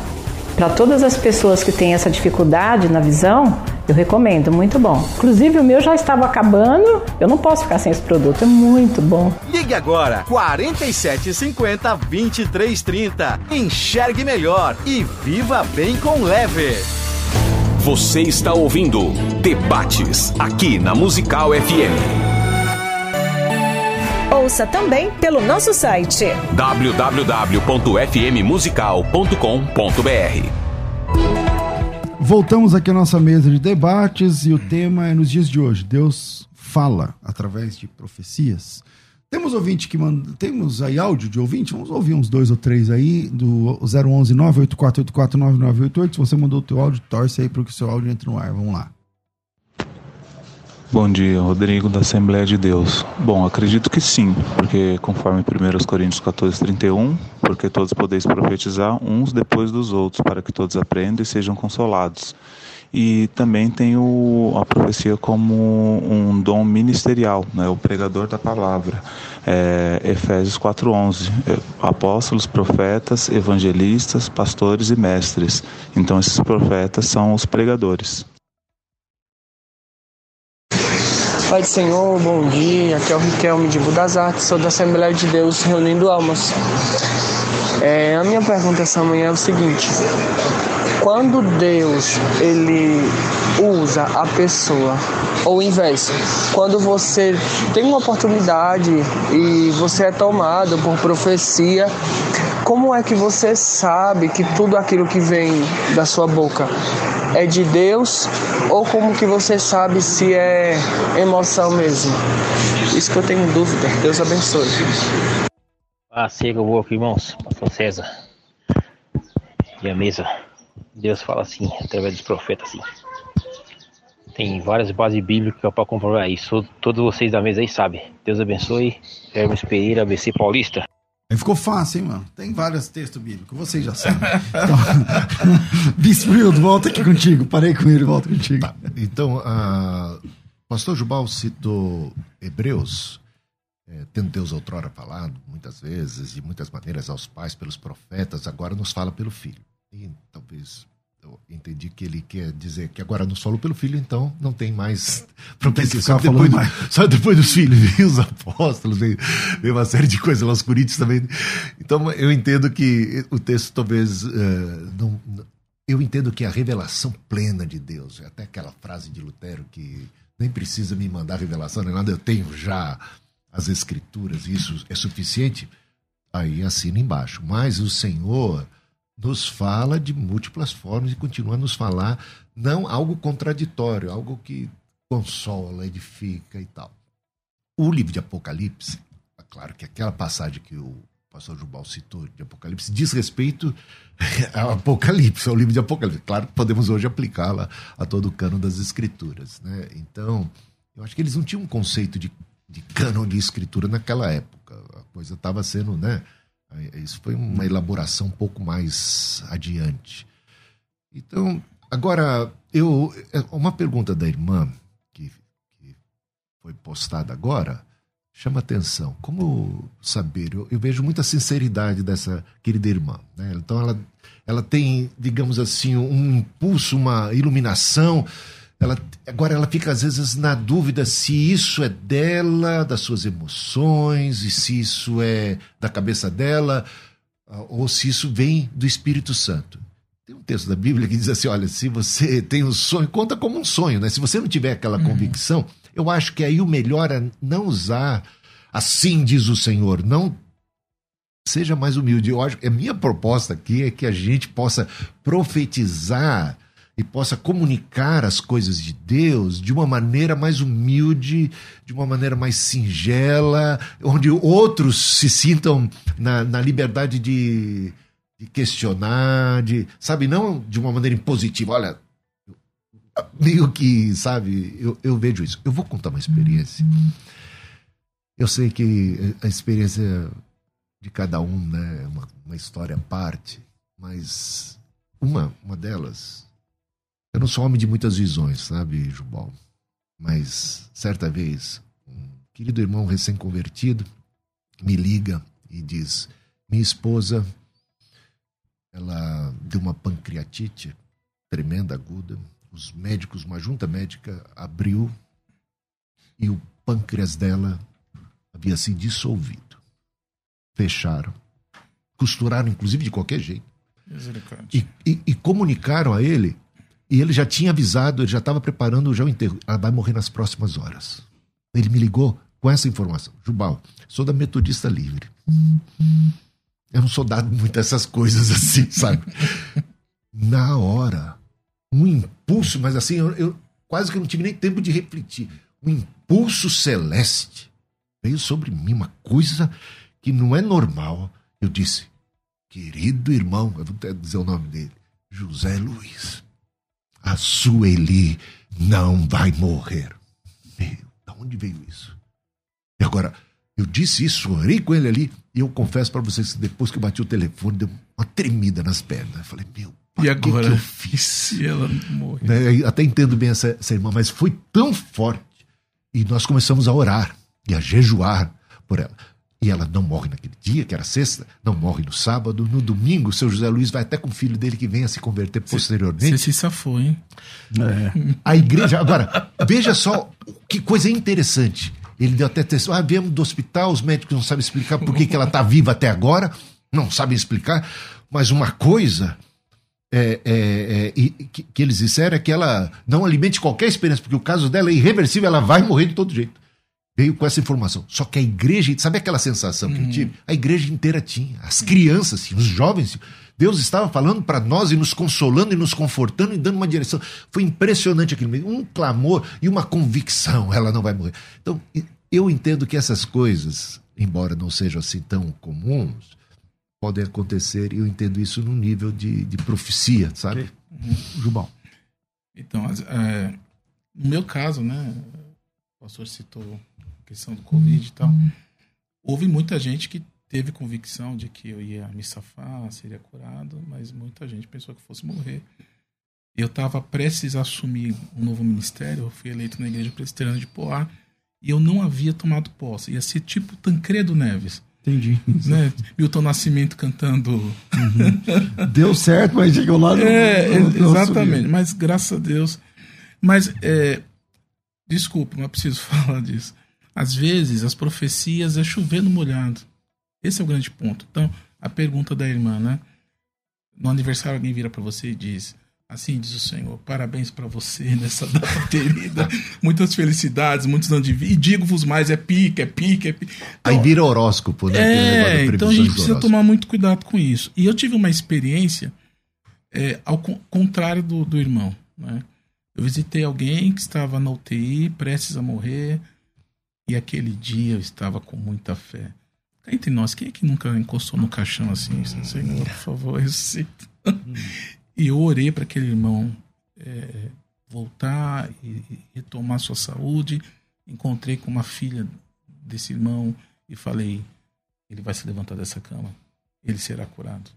Para todas as pessoas que têm essa dificuldade na visão, eu recomendo, muito bom. Inclusive o meu já estava acabando, eu não posso ficar sem esse produto, é muito bom. Ligue agora 4750 2330. Enxergue melhor e viva bem com Lever. Você está ouvindo Debates aqui na Musical FM. Ouça também pelo nosso site www.fmmusical.com.br. Voltamos aqui à nossa mesa de debates e o tema é nos dias de hoje. Deus fala através de profecias. Temos ouvinte que manda, temos aí áudio de ouvinte, vamos ouvir uns dois ou três aí do 011 98484 9988. Se você mandou o teu áudio, torce aí para que o seu áudio entre no ar. Vamos lá. Bom dia, Rodrigo da Assembleia de Deus. Bom, acredito que sim, porque conforme 1 Coríntios 14, 31, porque todos podeis profetizar uns depois dos outros, para que todos aprendam e sejam consolados. E também tem o, a profecia como um dom ministerial, né, o pregador da palavra. É, Efésios 4:11, é, apóstolos, profetas, evangelistas, pastores e mestres. Então esses profetas são os pregadores. Pai do Senhor, bom dia. Aqui é o Riquelme de Budazarte, sou da Assembleia de Deus reunindo almas. É, a minha pergunta essa manhã é o seguinte: quando Deus ele usa a pessoa, ou inverso, quando você tem uma oportunidade e você é tomado por profecia, como é que você sabe que tudo aquilo que vem da sua boca é de Deus ou como que você sabe se é emoção mesmo? Isso que eu tenho dúvida. Deus abençoe. Ah, siga o aqui, irmãos. Pastor César. E a mesa. Deus fala assim, através dos profetas assim. Tem várias bases bíblicas para comprovar isso. Todos vocês da mesa aí sabem. Deus abençoe. Hermes Pereira, ABC Paulista. Aí ficou fácil, hein, mano? Tem vários textos bíblicos, vocês já sabem. Então, Bisfrildo, volta aqui contigo. Parei com ele, volta contigo. Tá. Então, uh, pastor Jubal citou Hebreus, é, tendo Deus outrora falado, muitas vezes, de muitas maneiras, aos pais pelos profetas, agora nos fala pelo Filho. E talvez eu entendi que ele quer dizer que agora nos falou pelo filho, então não tem mais propensão. Só depois, do- mais. só depois dos filhos, veio os apóstolos, veio, veio uma série de coisas lá, os coríntios também. Então eu entendo que o texto talvez eh, não, não- eu entendo que a revelação plena de Deus, até aquela frase de Lutero que nem precisa me mandar revelação nem nada, eu tenho já as escrituras, isso é suficiente. Aí assina embaixo. Mas o Senhor nos fala de múltiplas formas e continua a nos falar não algo contraditório, algo que consola, edifica e tal. O livro de Apocalipse, é claro que aquela passagem que o pastor Jubal citou de Apocalipse diz respeito ao Apocalipse, ao livro de Apocalipse. Claro que podemos hoje aplicá-la a todo o cano das escrituras. Né? Então, eu acho que eles não tinham um conceito de, de cânon de escritura naquela época. A coisa estava sendo, né? Isso foi uma elaboração um pouco mais adiante. Então, agora, eu uma pergunta da irmã que, que foi postada agora chama atenção. Como saber? Eu, eu vejo muita sinceridade dessa querida irmã. Né? Então, ela, ela tem, digamos assim, um impulso, uma iluminação. Ela, agora ela fica às vezes na dúvida se isso é dela, das suas emoções, e se isso é da cabeça dela, ah, ou se isso vem do Espírito Santo. Tem um texto da Bíblia que diz assim: olha, se você tem um sonho, conta como um sonho, né? Se você não tiver aquela convicção, eu acho que aí o melhor é não usar assim diz o Senhor, não seja mais humilde. Eu acho, a minha proposta aqui é que a gente possa profetizar e possa comunicar as coisas de Deus de uma maneira mais humilde, de uma maneira mais singela, onde outros se sintam na, na liberdade de, de questionar, de, sabe, não de uma maneira impositiva. Olha, meio que, sabe, eu, eu vejo isso. Eu vou contar uma experiência. Eu sei que a experiência de cada um, né, é uma, uma história à parte, mas uma, uma delas eu não sou homem de muitas visões, sabe, Jubal? Mas certa vez, um querido irmão recém-convertido me liga e diz: Minha esposa, ela deu uma pancreatite tremenda, aguda. Os médicos, uma junta médica, abriu e o pâncreas dela havia se dissolvido. Fecharam. Costuraram, inclusive, de qualquer jeito. E, e, e comunicaram a ele e ele já tinha avisado, ele já estava preparando já o enterro. Ela vai morrer nas próximas horas. Ele me ligou com essa informação. Jubal, sou da Metodista Livre. Eu não sou dado muito a essas coisas assim, sabe? Na hora, um impulso, mas assim, eu, eu quase que não tive nem tempo de refletir. Um impulso celeste veio sobre mim, uma coisa que não é normal. Eu disse, querido irmão, eu vou até dizer o nome dele, José Luiz a Sueli não vai morrer. Meu, da onde veio isso? E agora, eu disse isso, orei com ele ali, e eu confesso para vocês que depois que eu bati o telefone, deu uma tremida nas pernas. Eu falei, meu, e agora? que, que eu fiz? E ela morreu. Né, Até entendo bem essa, essa irmã, mas foi tão forte. E nós começamos a orar e a jejuar por ela. E ela não morre naquele dia, que era sexta, não morre no sábado. No domingo, o seu José Luiz vai até com o filho dele que vem a se converter posteriormente. Você se safou, hein? É. A igreja. Agora, veja só que coisa interessante. Ele deu até testemunho. Ah, viemos do hospital, os médicos não sabem explicar por que, que ela está viva até agora. Não sabem explicar. Mas uma coisa é, é, é, que, que eles disseram é que ela não alimente qualquer experiência, porque o caso dela é irreversível, ela vai morrer de todo jeito. Veio com essa informação. Só que a igreja, sabe aquela sensação que eu tive? A igreja inteira tinha. As crianças, tinham, os jovens. tinham. Deus estava falando para nós e nos consolando e nos confortando e dando uma direção. Foi impressionante aquilo mesmo. Um clamor e uma convicção. Ela não vai morrer. Então, eu entendo que essas coisas, embora não sejam assim tão comuns, podem acontecer e eu entendo isso no nível de, de profecia, sabe? Uhum. Jubal. Então, é, no meu caso, né? O pastor citou questão do Covid e tal. Houve muita gente que teve convicção de que eu ia me safar, seria curado, mas muita gente pensou que fosse morrer. Eu estava prestes a assumir um novo ministério, eu fui eleito na igreja presbiteriana de Poá, e eu não havia tomado posse. Ia ser tipo Tancredo Neves. Entendi. Né? Milton Nascimento cantando. Uhum. Deu certo, mas chegou lá. É, exatamente. Mas graças a Deus. Mas, é, desculpa, mas preciso falar disso. Às vezes, as profecias é chovendo molhado. Esse é o grande ponto. Então, a pergunta da irmã, né? No aniversário, alguém vira para você e diz: Assim diz o Senhor, parabéns para você nessa data querida. Muitas felicidades, muitos anos de vida. E digo-vos mais, é pique, é pique, é pique. Então, Aí vira horóscopo, né? É, então a gente precisa tomar muito cuidado com isso. E eu tive uma experiência é, ao contrário do, do irmão. Né? Eu visitei alguém que estava na UTI, prestes a morrer, e aquele dia eu estava com muita fé. Entre nós, quem é que nunca encostou no caixão assim? Senhor, por favor, ressuscita. E eu orei para aquele irmão é, voltar e, retomar sua saúde. Encontrei com uma filha desse irmão e falei: ele vai se levantar dessa cama, ele será curado.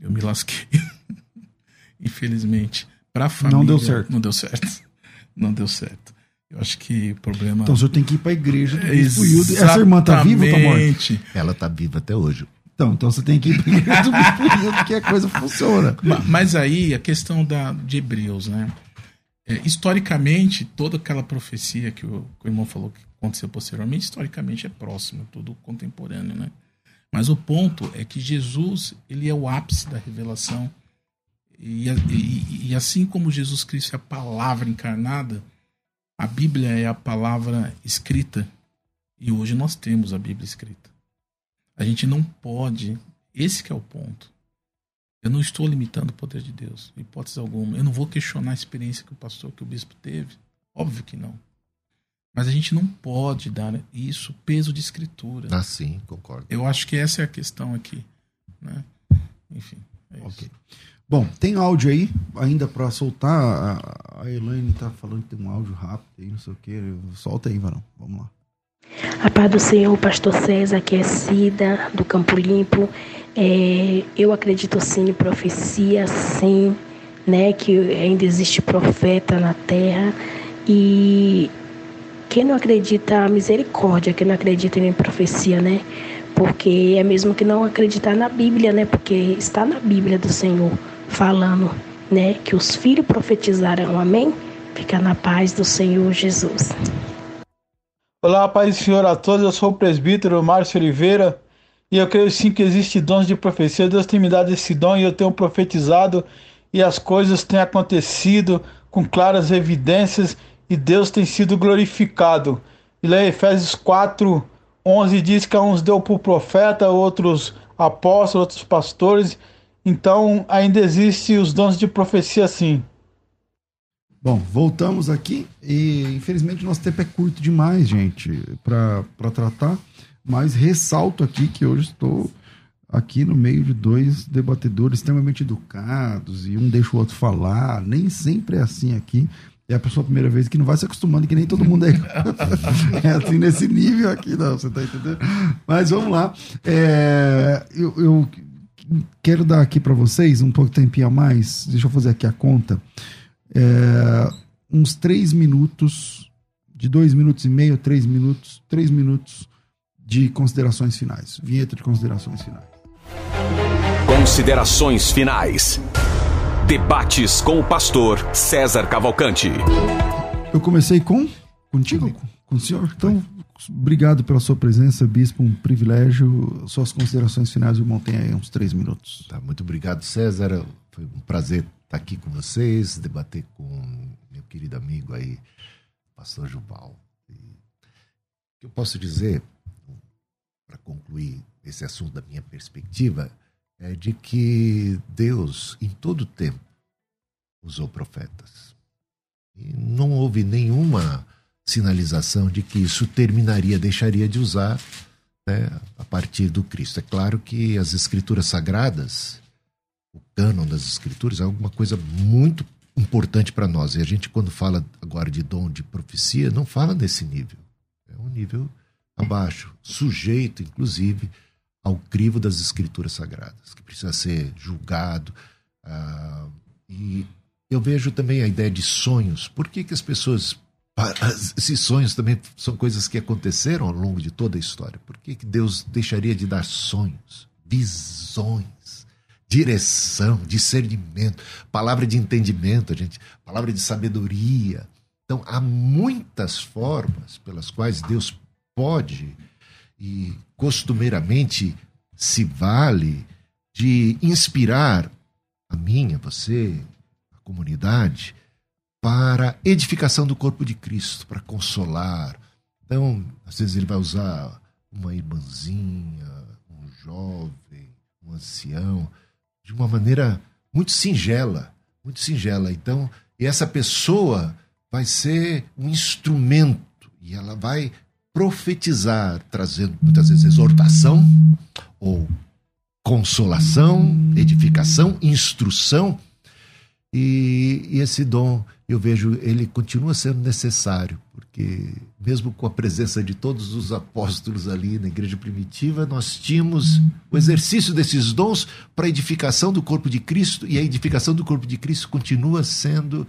Eu me lasquei. Infelizmente, para a família. Não deu certo. Não deu certo. Não deu certo. Eu acho que o problema. Então o senhor tem que ir para a igreja do Essa irmã tá viva ou tá morta? Ela tá viva até hoje. Então, então você tem que ir primeiro que a coisa funciona. Mas aí a questão da, de Hebreus, né? É, historicamente, toda aquela profecia que o, que o, irmão falou que aconteceu posteriormente, historicamente é próximo, tudo contemporâneo, né? Mas o ponto é que Jesus, ele é o ápice da revelação. E, e, e assim como Jesus Cristo é a palavra encarnada, a Bíblia é a palavra escrita. E hoje nós temos a Bíblia escrita. A gente não pode. Esse é o ponto. Eu não estou limitando o poder de Deus, hipótese alguma. Eu não vou questionar a experiência que o pastor, que o bispo teve. Óbvio que não. Mas a gente não pode dar isso peso de escritura. Ah, sim, concordo. Eu acho que essa é a questão aqui. Né? Enfim, é okay. Bom, tem áudio aí ainda para soltar. A Elaine tá falando que tem um áudio rápido aí, não sei o que. Solta aí, Varão. Vamos lá. A paz do Senhor, Pastor César, que é Cida, do Campo Limpo. É, eu acredito sim em profecia, sim, né, que ainda existe profeta na terra. E quem não acredita, misericórdia, quem não acredita em profecia, né? Porque é mesmo que não acreditar na Bíblia, né? Porque está na Bíblia do Senhor falando, né, que os filhos profetizarão. Amém? Fica na paz do Senhor Jesus. Olá, paz do Senhor a todos. Eu sou o presbítero Márcio Oliveira e eu creio sim que existe dons de profecia. Deus tem me dado esse dom e eu tenho profetizado e as coisas têm acontecido com claras evidências e Deus tem sido glorificado. E lá em Efésios 4, 11 diz que a uns deu por profeta, outros apóstolos, outros pastores. Então ainda existem os dons de profecia sim. Bom, voltamos aqui e infelizmente nosso tempo é curto demais, gente, para tratar, mas ressalto aqui que hoje estou aqui no meio de dois debatedores extremamente educados e um deixa o outro falar, nem sempre é assim aqui. É a pessoa primeira vez que não vai se acostumando, que nem todo mundo é, é assim nesse nível aqui, não, você tá entendendo? Mas vamos lá. É, eu, eu quero dar aqui para vocês um pouco de tempinho a mais, deixa eu fazer aqui a conta é, uns três minutos, de dois minutos e meio, três minutos, três minutos de considerações finais. Vinheta de considerações finais. Considerações finais. Debates com o pastor César Cavalcante. Eu comecei com contigo, com, com o senhor. Então, obrigado pela sua presença, bispo, um privilégio. Suas considerações finais, o irmão tem aí uns três minutos. Tá, muito obrigado, César. Foi um prazer estar aqui com vocês, debater com meu querido amigo aí, pastor Juval. E o que eu posso dizer, para concluir esse assunto da minha perspectiva, é de que Deus, em todo tempo, usou profetas. E não houve nenhuma sinalização de que isso terminaria, deixaria de usar né, a partir do Cristo. É claro que as escrituras sagradas o cânon das escrituras é alguma coisa muito importante para nós. E a gente, quando fala agora de dom de profecia, não fala nesse nível. É um nível abaixo, sujeito, inclusive, ao crivo das escrituras sagradas, que precisa ser julgado. Ah, e eu vejo também a ideia de sonhos. Por que, que as pessoas Esses sonhos também são coisas que aconteceram ao longo de toda a história. Por que, que Deus deixaria de dar sonhos, visões, direção, discernimento, palavra de entendimento, gente, palavra de sabedoria? Então, há muitas formas pelas quais Deus pode e costumeiramente se vale de inspirar a minha, você, a comunidade, para edificação do corpo de Cristo, para consolar. Então, às vezes ele vai usar uma irmãzinha, um jovem, um ancião, de uma maneira muito singela, muito singela. Então, e essa pessoa vai ser um instrumento e ela vai profetizar, trazendo muitas vezes exortação ou consolação, edificação, instrução. E, e, esse dom, eu vejo, ele continua sendo necessário, porque mesmo com a presença de todos os apóstolos ali na igreja primitiva, nós tínhamos o exercício desses dons para a edificação do corpo de Cristo, e a edificação do corpo de Cristo continua sendo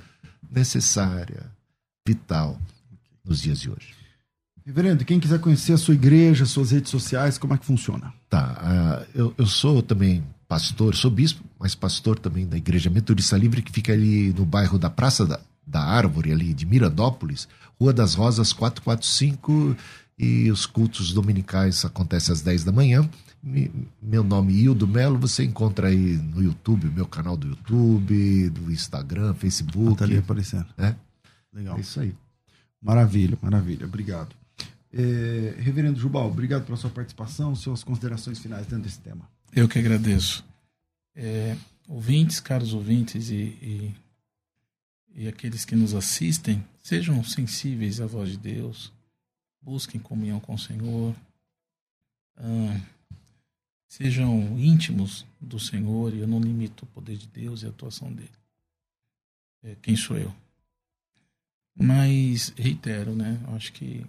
necessária, vital nos dias de hoje. Reverendo, quem quiser conhecer a sua igreja, suas redes sociais, como é que funciona? Tá, uh, eu, eu sou também pastor, sou bispo, mas pastor também da Igreja Metodista Livre, que fica ali no bairro da Praça da, da Árvore, ali de Mirandópolis, Rua das Rosas 445, e os cultos dominicais acontecem às 10 da manhã. Meu nome é Hildo Melo, você encontra aí no YouTube, meu canal do YouTube, do Instagram, Facebook. Ah, tá ali aparecendo. É? Legal. É isso aí. Maravilha, maravilha. Obrigado. É, Reverendo Jubal, obrigado pela sua participação, suas considerações finais dentro desse tema. Eu que agradeço. É, ouvintes, caros ouvintes e, e, e, aqueles que nos assistem, sejam sensíveis à voz de Deus, busquem comunhão com o Senhor, ah, sejam íntimos do Senhor, e eu não limito o poder de Deus e a atuação dele. É, quem sou eu? Mas, reitero, né? Acho que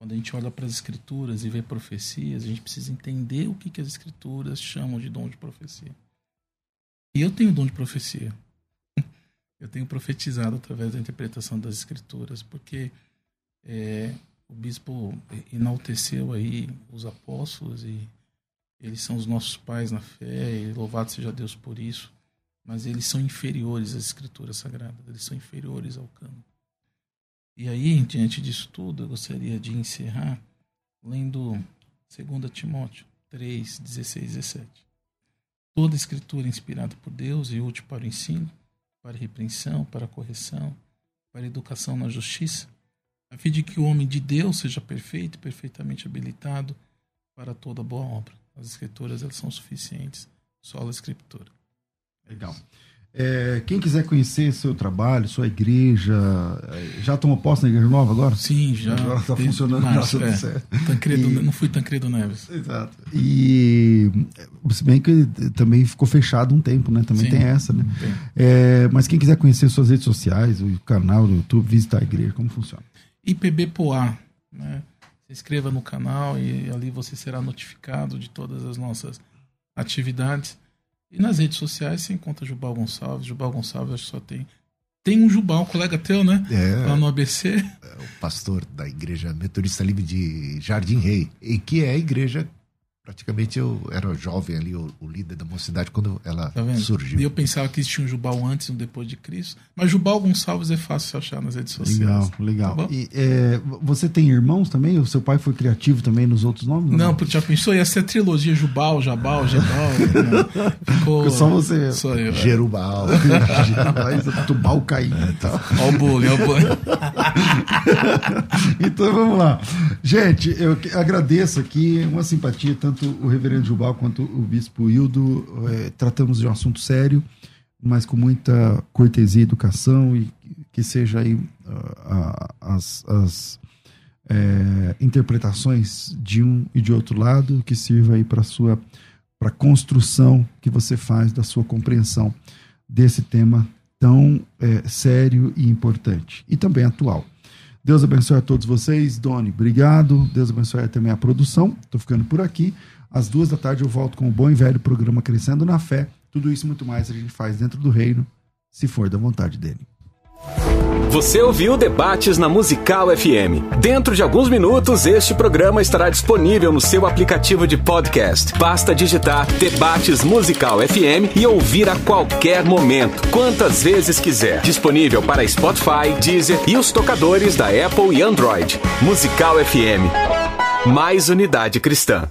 quando a gente olha para as escrituras e vê profecias, a gente precisa entender o que, que as escrituras chamam de dom de profecia. E eu tenho dom de profecia. Eu tenho profetizado através da interpretação das escrituras, porque é, o bispo enalteceu aí os apóstolos e eles são os nossos pais na fé e louvado seja Deus por isso. Mas eles são inferiores às escrituras sagradas, eles são inferiores ao cano. E aí, diante disso tudo, eu gostaria de encerrar lendo 2 Timóteo 3, 16 e 17. Toda escritura inspirada por Deus e útil para o ensino, para a repreensão, para a correção, para a educação na justiça, a fim de que o homem de Deus seja perfeito e perfeitamente habilitado para toda boa obra. As escrituras elas são suficientes, só a escritura. Legal. É, quem quiser conhecer seu trabalho, sua igreja, é, já tomou posse na igreja nova agora? Sim, já. Agora está funcionando, março, graças é. certo. Tancredo, e... Não fui Tancredo Neves. Exato. E se bem que também ficou fechado um tempo, né? Também Sim, tem essa, né? É, mas quem quiser conhecer suas redes sociais, o canal do YouTube, visitar a igreja, como funciona? IPB Poá, né? Se inscreva no canal e ali você será notificado de todas as nossas atividades. E nas redes sociais você encontra Jubal Gonçalves. Jubal Gonçalves acho que só tem. Tem um Jubal, um colega teu, né? É. Lá no ABC. É o pastor da Igreja Metodista Livre de Jardim Rei. E que é a igreja praticamente eu era jovem ali, o, o líder da mocidade, quando ela tá surgiu. E eu pensava que existia um Jubal antes e um depois de Cristo. Mas Jubal Gonçalves é fácil achar nas redes sociais. Legal, legal. Tá e, é, você tem irmãos também? O seu pai foi criativo também nos outros nomes? Não, não? porque já pensou? Ia ser a trilogia Jubal, Jabal, Jebal. né? Ficou só você. Sou eu. É. Jerubal. Tubal Caim. É, tá. Ó o bug, ó o bug. então vamos lá. Gente, eu agradeço aqui uma simpatia tanto tanto o reverendo Jubal quanto o bispo Hildo é, tratamos de um assunto sério, mas com muita cortesia e educação e que seja aí uh, as, as é, interpretações de um e de outro lado que sirva aí para sua para construção que você faz da sua compreensão desse tema tão é, sério e importante e também atual. Deus abençoe a todos vocês. Doni, obrigado. Deus abençoe também a produção. Estou ficando por aqui. Às duas da tarde eu volto com o bom e velho programa Crescendo na Fé. Tudo isso e muito mais a gente faz dentro do reino, se for da vontade dele. Você ouviu Debates na Musical FM. Dentro de alguns minutos, este programa estará disponível no seu aplicativo de podcast. Basta digitar Debates Musical FM e ouvir a qualquer momento, quantas vezes quiser. Disponível para Spotify, Deezer e os tocadores da Apple e Android. Musical FM. Mais unidade cristã.